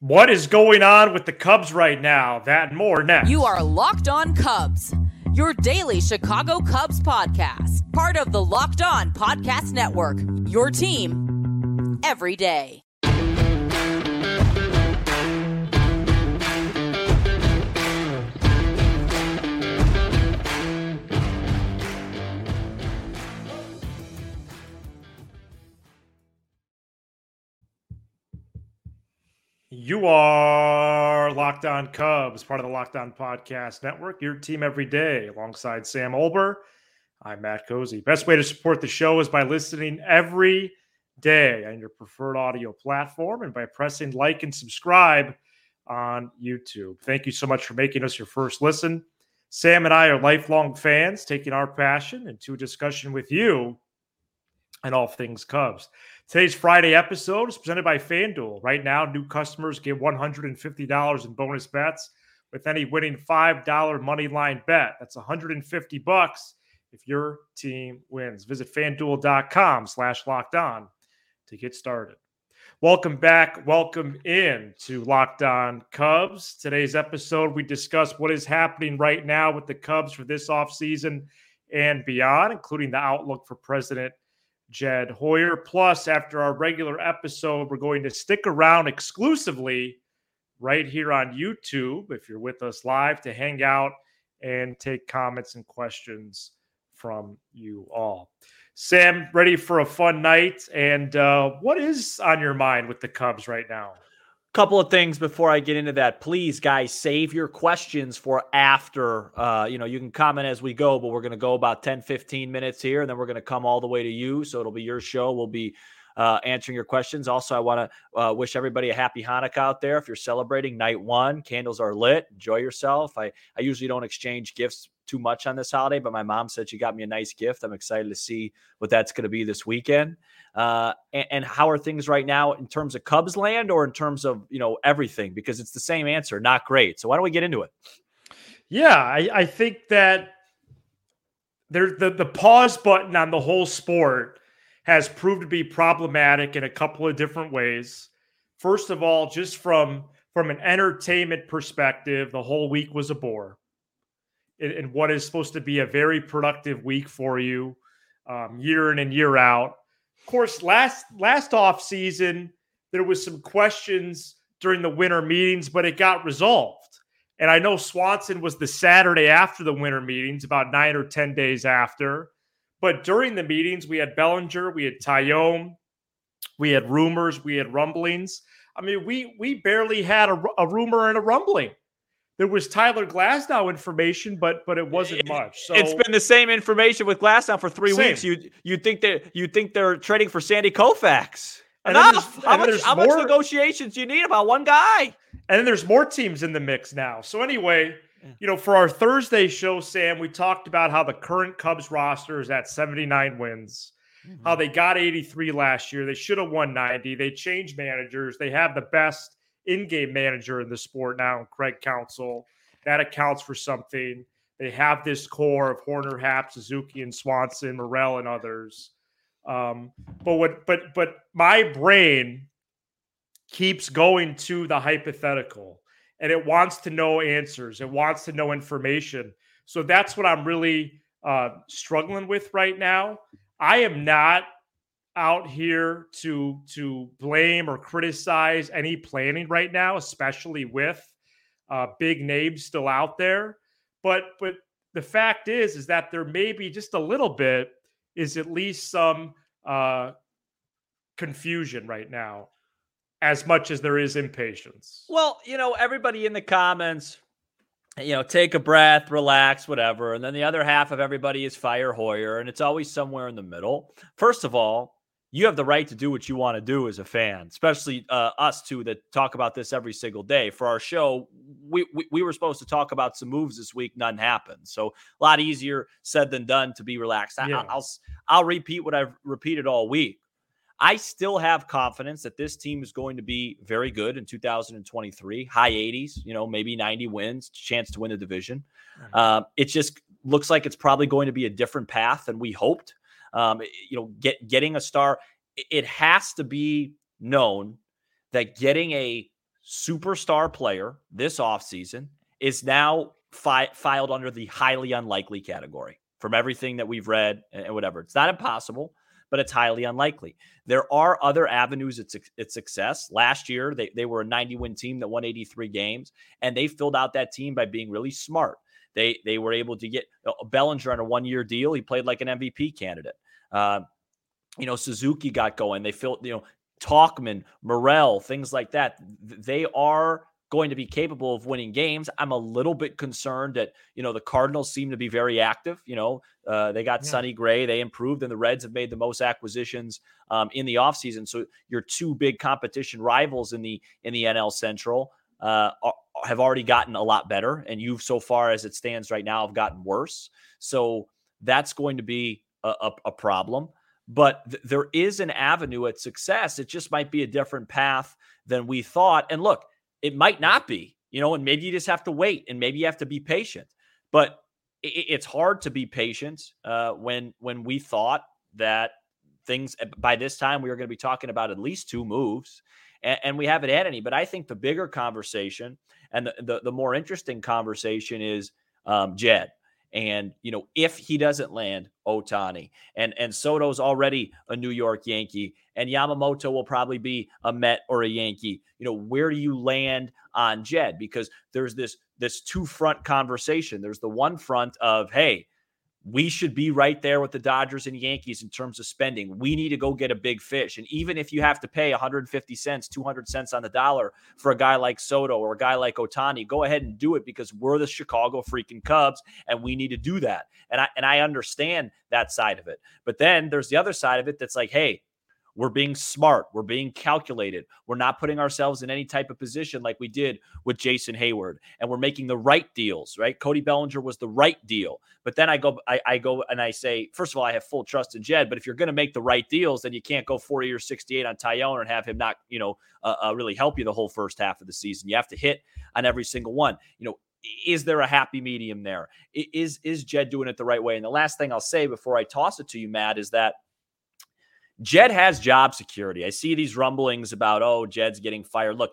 What is going on with the Cubs right now? That and more next. You are Locked On Cubs, your daily Chicago Cubs podcast, part of the Locked On Podcast Network. Your team every day. You are Locked On Cubs, part of the Locked On Podcast Network, your team every day, alongside Sam Olber. I'm Matt Cozy. Best way to support the show is by listening every day on your preferred audio platform and by pressing like and subscribe on YouTube. Thank you so much for making us your first listen. Sam and I are lifelong fans, taking our passion into a discussion with you and all things Cubs. Today's Friday episode is presented by FanDuel. Right now, new customers get $150 in bonus bets with any winning $5 money line bet. That's 150 bucks if your team wins. Visit fanduel.com slash locked on to get started. Welcome back. Welcome in to Locked On Cubs. Today's episode, we discuss what is happening right now with the Cubs for this offseason and beyond, including the outlook for President Jed Hoyer. Plus, after our regular episode, we're going to stick around exclusively right here on YouTube if you're with us live to hang out and take comments and questions from you all. Sam, ready for a fun night? And uh, what is on your mind with the Cubs right now? Couple of things before I get into that. Please, guys, save your questions for after. Uh, you know, you can comment as we go, but we're going to go about 10, 15 minutes here, and then we're going to come all the way to you. So it'll be your show. We'll be uh, answering your questions. Also, I want to uh, wish everybody a happy Hanukkah out there. If you're celebrating night one, candles are lit. Enjoy yourself. I, I usually don't exchange gifts too much on this holiday, but my mom said she got me a nice gift. I'm excited to see what that's going to be this weekend. Uh, and, and, how are things right now in terms of Cubs land or in terms of you know everything? Because it's the same answer, not great. So why don't we get into it? Yeah, I, I think that there the the pause button on the whole sport has proved to be problematic in a couple of different ways. First of all, just from from an entertainment perspective, the whole week was a bore in, what is supposed to be a very productive week for you um, year in and year out. Of course, last last off season there was some questions during the winter meetings, but it got resolved. And I know Swanson was the Saturday after the winter meetings, about nine or ten days after. But during the meetings, we had Bellinger, we had Taillon, we had rumors, we had rumblings. I mean, we we barely had a, a rumor and a rumbling there was Tyler Glasnow information, but but it wasn't much. So it's been the same information with Glasnow for three same. weeks. You you think that you think they're trading for Sandy Koufax? Enough. How much how more, much negotiations do you need about one guy? And then there's more teams in the mix now. So anyway, you know, for our Thursday show, Sam, we talked about how the current Cubs roster is at 79 wins. Mm-hmm. How they got 83 last year. They should have won 90. They changed managers. They have the best in-game manager in the sport now, Craig Counsell. That accounts for something. They have this core of Hoerner, Happ, Suzuki, and Swanson, Morel, and others. Um, but what? But but my brain keeps going to the hypothetical, and it wants to know answers. It wants to know information. So that's what I'm really uh, struggling with right now. I am not out here to to blame or criticize any planning right now, especially with uh, big names still out there. But but the fact is is that there may be just a little bit is at least some uh, confusion right now, as much as there is impatience. Well, you know, everybody in the comments. You know, take a breath, relax, whatever. And then the other half of everybody is fire Hoyer, and it's always somewhere in the middle. First of all, you have the right to do what you want to do as a fan, especially uh, us two that talk about this every single day. For our show, we, we, we were supposed to talk about some moves this week, none happened. So a lot easier said than done to be relaxed. I, I'll I'll repeat what I've repeated all week. I still have confidence that this team is going to be very good in 2023, high 80s, you know, maybe 90 wins, chance to win the division. Mm-hmm. Uh, it just looks like it's probably going to be a different path than we hoped. Um, you know, get getting a star, it has to be known that getting a superstar player this offseason is now fi- filed under the highly unlikely category from everything that we've read and whatever. It's not impossible, but it's highly unlikely. There are other avenues at, success. Last year, they, they were a 90 win team that won 83 games, and they filled out that team by being really smart. They they were able to get uh, Bellinger on a one year deal. He played like an MVP candidate. Uh, you know, Suzuki got going. They filled, you know, Tauchman, Morel, things like that. They are going to be capable of winning games. I'm a little bit concerned that, you know, the Cardinals seem to be very active. You know, uh, they got yeah. Sonny Gray, they improved, and the Reds have made the most acquisitions um, in the offseason. So your two big competition rivals in the in the NL Central uh, are, have already gotten a lot better, and you've so far as it stands right now have gotten worse. So that's going to be a, a, problem. But th- there is an avenue at success. It just might be a different path than we thought. And look, it might not be, you know, and maybe you just have to wait and maybe you have to be patient. But it, it's hard to be patient uh, when when we thought that things eh, by this time we were going to be talking about at least two moves and, and, we haven't had any but i think the bigger conversation and the, the, the more interesting conversation is um, jed and you know, if he doesn't land Ohtani, and and Soto's already a New York Yankee, and Yamamoto will probably be a Met or a Yankee. You know, where do you land on Jed? Because there's this this two front conversation. There's the one front of hey, we should be right there with the Dodgers and Yankees in terms of spending. We need to go get a big fish. And even if you have to pay 150 cents, 200 cents on the dollar for a guy like Soto or a guy like Ohtani, go ahead and do it because we're the Chicago freaking Cubs and we need to do that. And I and I understand that side of it. But then there's the other side of it that's like, hey, we're being smart. We're being calculated. We're not putting ourselves in any type of position like we did with Jason Heyward. And we're making the right deals, right? Cody Bellinger was the right deal. But then I go, I, I go and I say, first of all, I have full trust in Jed. But if you're going to make the right deals, then you can't go 40 or 68 on Taillon and have him not, you know, uh, uh, really help you the whole first half of the season. You have to hit on every single one. You know, is there a happy medium there? Is is Jed doing it the right way? And the last thing I'll say before I toss it to you, Matt, is that Jed has job security. I see these rumblings about, oh, Jed's getting fired. Look,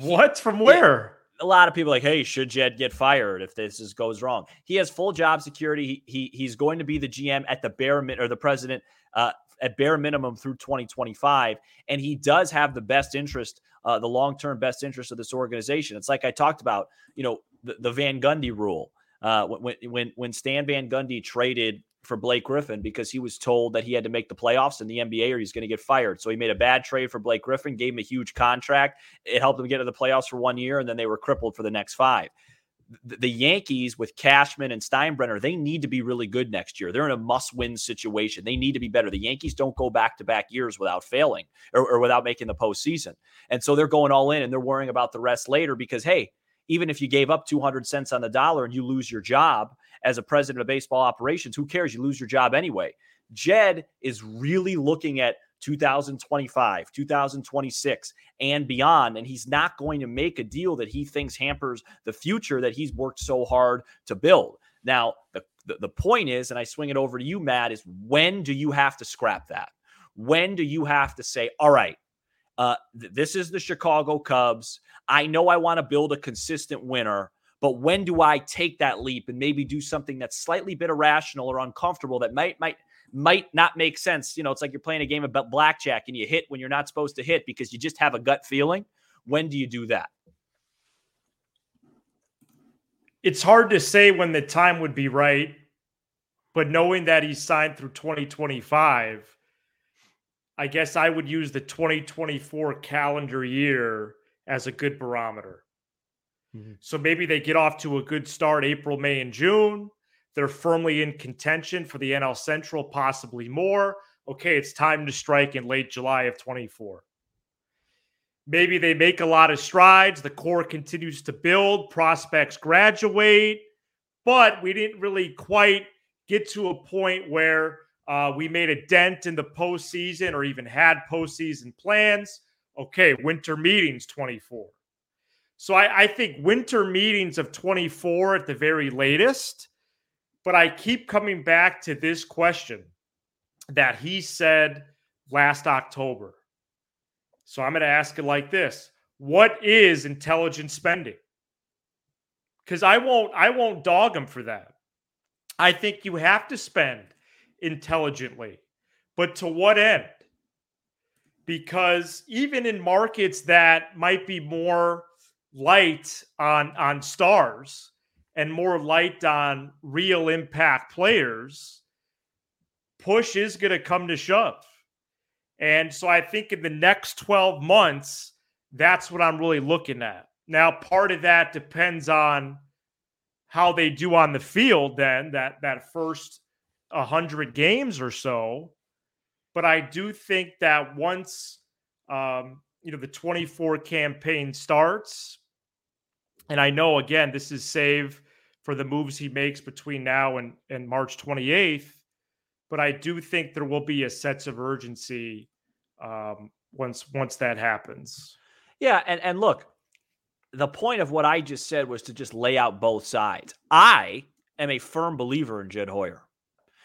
what from where? a lot of people like, hey, should Jed get fired if this is, goes wrong? He has full job security. He, he he's going to be the GM at the bare minimum or the president uh, at bare minimum through 2025, and he does have the best interest, uh, the long term best interest of this organization. It's like I talked about, you know, the, the Van Gundy rule. Uh, when when when Stan Van Gundy traded for Blake Griffin because he was told that he had to make the playoffs in the NBA or he's going to get fired. So he made a bad trade for Blake Griffin, gave him a huge contract. It helped him get to the playoffs for one year, and then they were crippled for the next five. The Yankees with Cashman and Steinbrenner, they need to be really good next year. They're in a must win situation. They need to be better. The Yankees don't go back to back years without failing or, or without making the postseason. And so they're going all in and they're worrying about the rest later because, hey, even if you gave up 200 cents on the dollar and you lose your job, as a president of baseball operations. Who cares? You lose your job anyway. Jed is really looking at 2025, 2026, and beyond. And he's not going to make a deal that he thinks hampers the future that he's worked so hard to build. Now, the, the, the point is, and I swing it over to you, Matt, is when do you have to scrap that? When do you have to say, all right, uh, th- this is the Chicago Cubs. I know I want to build a consistent winner. But when do I take that leap and maybe do something that's slightly bit irrational or uncomfortable that might might might not make sense? You know, it's like you're playing a game of blackjack and you hit when you're not supposed to hit because you just have a gut feeling. When do you do that? It's hard to say when the time would be right, but knowing that he's signed through 2025, I guess I would use the 2024 calendar year as a good barometer. Mm-hmm. So maybe they get off to a good start April, May, and June. They're firmly in contention for the NL Central, possibly more. Okay, it's time to strike in late July of 24. Maybe they make a lot of strides. The core continues to build, prospects graduate, but we didn't really quite get to a point where uh, we made a dent in the postseason or even had postseason plans. Okay, winter meetings 24. So I, I think winter meetings of 24 at the very latest. But I keep coming back to this question that he said last October. So I'm going to ask it like this what is intelligent spending? Because I won't I won't dog him for that. I think you have to spend intelligently, but to what end? Because even in markets that might be more light on on stars and more light on real impact players, push is going to come to shove. And so I think in the next 12 months, that's what I'm really looking at. Now, part of that depends on how they do on the field then that that first 100 games or so. But I do think that once um, you know the 24 campaign starts, and I know again this is save for the moves he makes between now and, and March 28th, but I do think there will be a sense of urgency um, once once that happens. Yeah, and and look, the point of what I just said was to just lay out both sides. I am a firm believer in Jed Hoyer.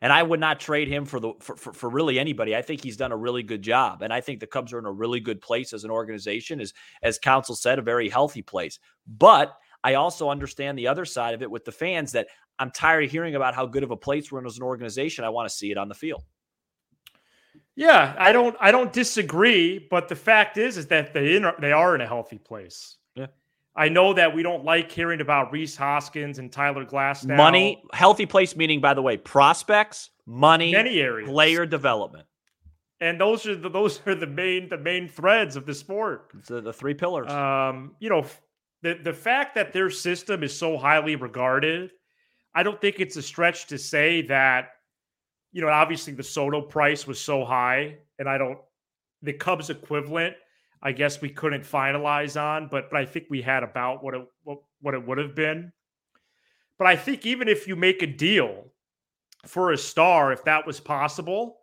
And I would not trade him for the for, for, for, really anybody. I think he's done a really good job. And I think the Cubs are in a really good place as an organization, as as Counsell said, a very healthy place. But I also understand the other side of it with the fans that I'm tired of hearing about how good of a place we're in as an organization. I want to see it on the field. Yeah, I don't I don't disagree, but the fact is is that they in, they are in a healthy place. Yeah. I know that we don't like hearing about Rhys Hoskins and Tyler Glasnow. Money, healthy place meaning by the way, prospects, money, many areas. player development. And those are the those are the main the main threads of the sport. The, the three pillars. Um, you know, the the fact that their system is so highly regarded, I don't think it's a stretch to say that you know, obviously the Soto price was so high, and I don't the Cubs equivalent. I guess we couldn't finalize on, but but I think we had about what it what, what it would have been. But I think even if you make a deal for a star, if that was possible,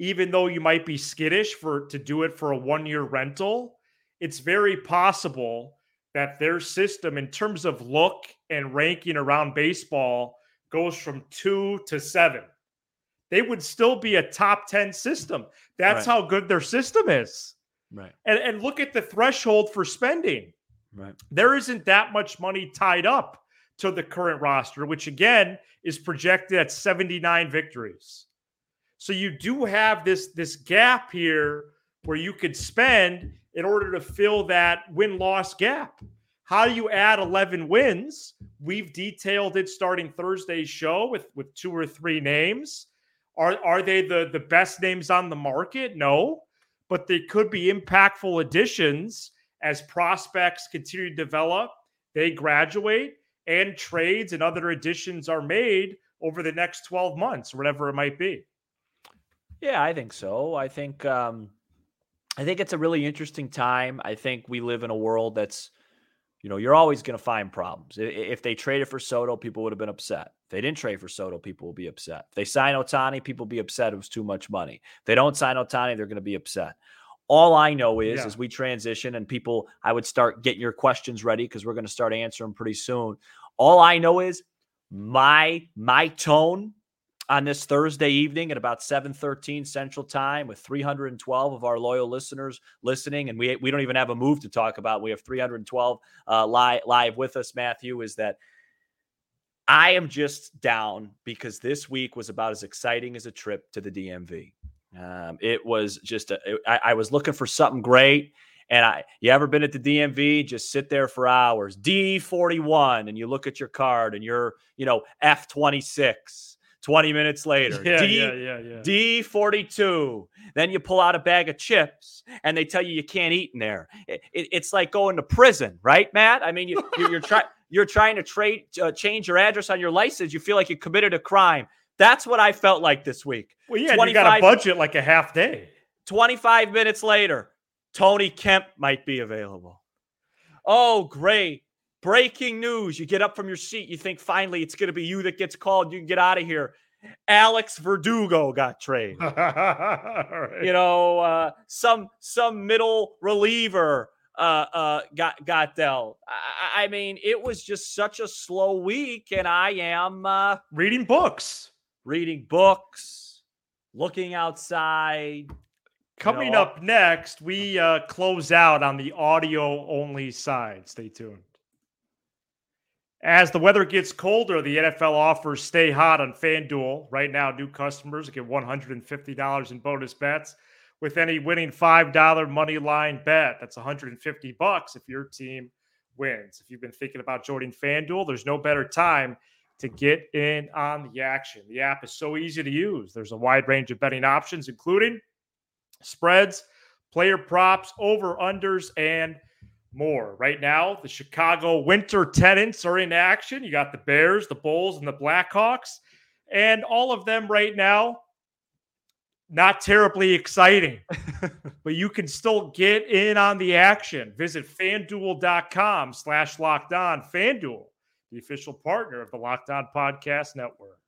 even though you might be skittish for to do it for a one year rental, it's very possible that their system, in terms of look and ranking around baseball, goes from two to seven they would still be a top 10 system. That's right. how good their system is. Right. And, and look at the threshold for spending. Right. There isn't that much money tied up to the current roster, which again is projected at 79 victories. So you do have this this gap here where you could spend in order to fill that win loss gap. How do you add 11 wins? We've detailed it starting Thursday's show with with two or three names. Are are they the the best names on the market? No, but they could be impactful additions as prospects continue to develop, they graduate, and trades and other additions are made over the next 12 months, whatever it might be. Yeah, I think so. I think um I think it's a really interesting time. I think we live in a world that's you know, you're always going to find problems. If they traded for Soto, people would have been upset. If they didn't trade for Soto, people will be upset. If they sign Ohtani, people will be upset. It was too much money. If they don't sign Ohtani, they're going to be upset. All I know is, yeah. as we transition and people, I would start getting your questions ready because we're going to start answering pretty soon. All I know is my my tone on this Thursday evening at about 7:13 Central Time with 312 of our loyal listeners listening and we we don't even have a move to talk about. We have 312 uh, live live with us Matthew is that I am just down because this week was about as exciting as a trip to the DMV. Um, it was just a, I, I was looking for something great and I, you ever been at the DMV? Just sit there for hours. D41, and you look at your card, and you're, you know, F26, 20 minutes later. Yeah, D, yeah, yeah, yeah. D42. Then you pull out a bag of chips and they tell you you can't eat in there. It, it, it's like going to prison, right, Matt? I mean, you, you're, you're trying. You're trying to trade, uh, change your address on your license. You feel like you committed a crime. That's what I felt like this week. Well, yeah, you got a budget like a half day. 25 minutes later, Tony Kemp might be available. Oh, great. Breaking news. You get up from your seat. You think finally it's going to be you that gets called. You can get out of here. Alex Verdugo got traded. right. You know, uh, some some middle reliever uh, uh, got got dealt. I, I, mean, it was just such a slow week, and I am uh, reading books, reading books, looking outside, Coming know? up next, we uh, close out on the audio only side. Stay tuned. As the weather gets colder, the NFL offers stay hot on FanDuel. Right now, new customers get $150 in bonus bets with any winning $5 money line bet. That's 150 bucks if your team wins. If you've been thinking about joining FanDuel, there's no better time to get in on the action. The app is so easy to use. There's a wide range of betting options, including spreads, player props, over unders, and more. Right now, the Chicago Winter Tenants are in action. You got the Bears, the Bulls, and the Blackhawks. And all of them right now, not terribly exciting, but you can still get in on the action. Visit fanduel.com slash locked on. Fanduel, the official partner of the Locked On Podcast Network.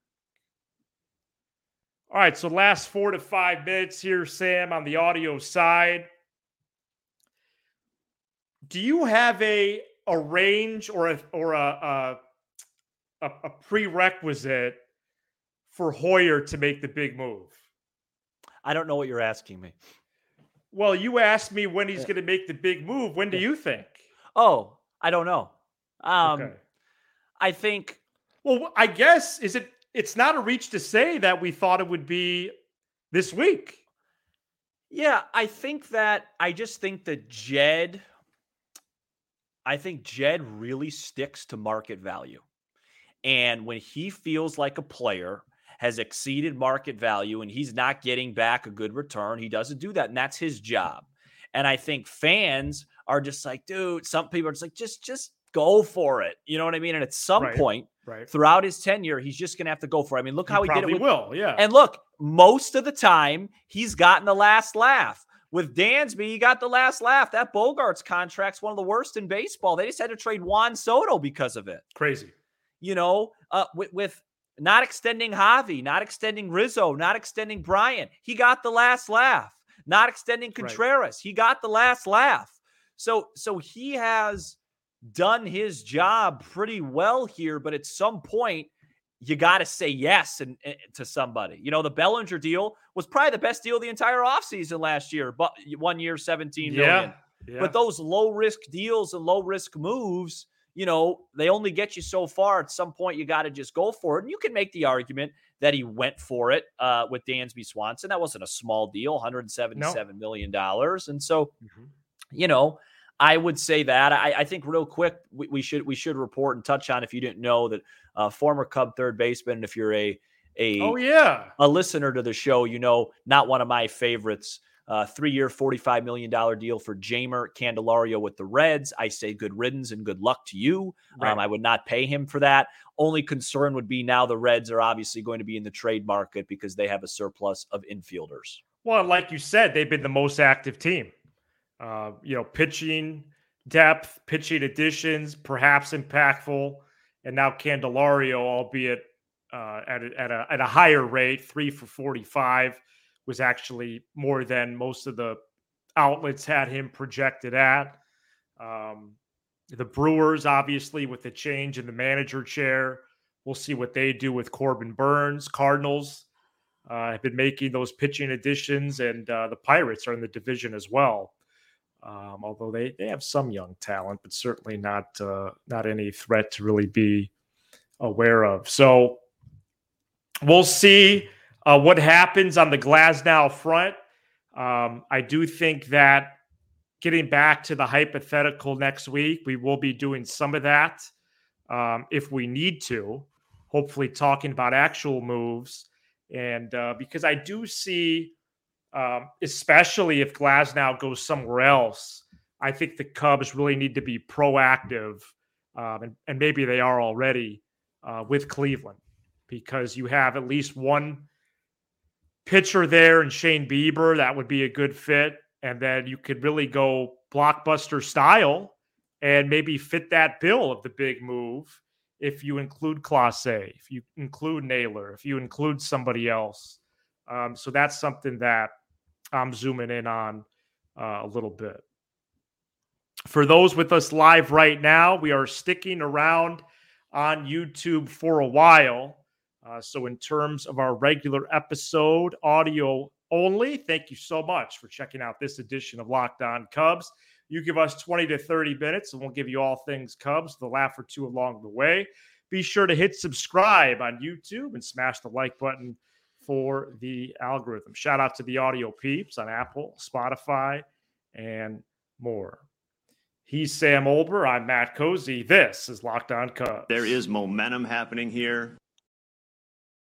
All right, so last four to five minutes here, Sam, on the audio side. Do you have a a range or a or a a, a prerequisite for Hoyer to make the big move? I don't know what you're asking me. Well, you asked me when he's yeah. going to make the big move. When do you think? Oh, I don't know. Um, okay. I think. Well, I guess is it it's not a reach to say that we thought it would be this week. Yeah, I think that I just think that Jed I think Jed really sticks to market value. And when he feels like a player has exceeded market value and he's not getting back a good return, he doesn't do that and that's his job. And I think fans are just like, dude, some people are just like just just go for it. You know what I mean? And at some right. point right. throughout his tenure, he's just going to have to go for it. I mean, look how he, he did it. With, will, yeah. And look, most of the time, he's gotten the last laugh. With Dansby, he got the last laugh. That Bogaerts' contract's one of the worst in baseball. They just had to trade Juan Soto because of it. Crazy. You know, uh, with, with not extending Javi, not extending Rizzo, not extending Bryant, he got the last laugh. Not extending Contreras, right. he got the last laugh. So, so he has done his job pretty well here, but at some point, you got to say yes and, and, to somebody. You know, the Bellinger deal was probably the best deal the entire offseason last year, but one year, 17 yeah, million. Yeah. But those low risk deals and low risk moves, you know, they only get you so far. At some point, you got to just go for it. And you can make the argument that he went for it uh, with Dansby Swanson. That wasn't a small deal, $177 no. million dollars. And so, mm-hmm. you know, I would say that. I, I think real quick we, we, should we should report and touch on if you didn't know that uh, former Cub third baseman. If you're a a oh yeah a listener to the show, you know not one of my favorites. Uh, three year, $45 million deal for Jeimer Candelario with the Reds. I say good riddance and good luck to you. Right. Um, I would not pay him for that. Only concern would be now the Reds are obviously going to be in the trade market because they have a surplus of infielders. Well, like you said, they've been the most active team. Uh, you know, pitching depth, pitching additions, perhaps impactful, and now Candelario, albeit uh, at a, at a at a higher rate, three for forty five, was actually more than most of the outlets had him projected at. Um, the Brewers, obviously, with the change in the manager chair, we'll see what they do with Corbin Burnes. Cardinals uh, have been making those pitching additions, and uh, the Pirates are in the division as well. Um, although they, they have some young talent, but certainly not uh, not any threat to really be aware of. So we'll see uh, what happens on the Glasnow front. Um, I do think that getting back to the hypothetical next week, we will be doing some of that um, if we need to. Hopefully, talking about actual moves, and uh, because I do see um, especially if Glasnow goes somewhere else. I think the Cubs really need to be proactive, um, and, and, maybe they are already uh, with Cleveland because you have at least one pitcher there and Shane Bieber. That would be a good fit. And then you could really go blockbuster style and maybe fit that bill of the big move if you include Clase, if you include Naylor, if you include somebody else. Um, so that's something that I'm zooming in on uh, a little bit. For those with us live right now, we are sticking around on YouTube for a while. Uh, so, in terms of our regular episode, audio only. Thank you so much for checking out this edition of Locked On Cubs. You give us 20 to 30 minutes, and we'll give you all things Cubs, the laugh or two along the way. Be sure to hit subscribe on YouTube and smash the like button for the algorithm. Shout out to the audio peeps on Apple, Spotify, and more. He's Sam Olber. I'm Matt Cozy. This is Locked On Cubs. There is momentum happening here.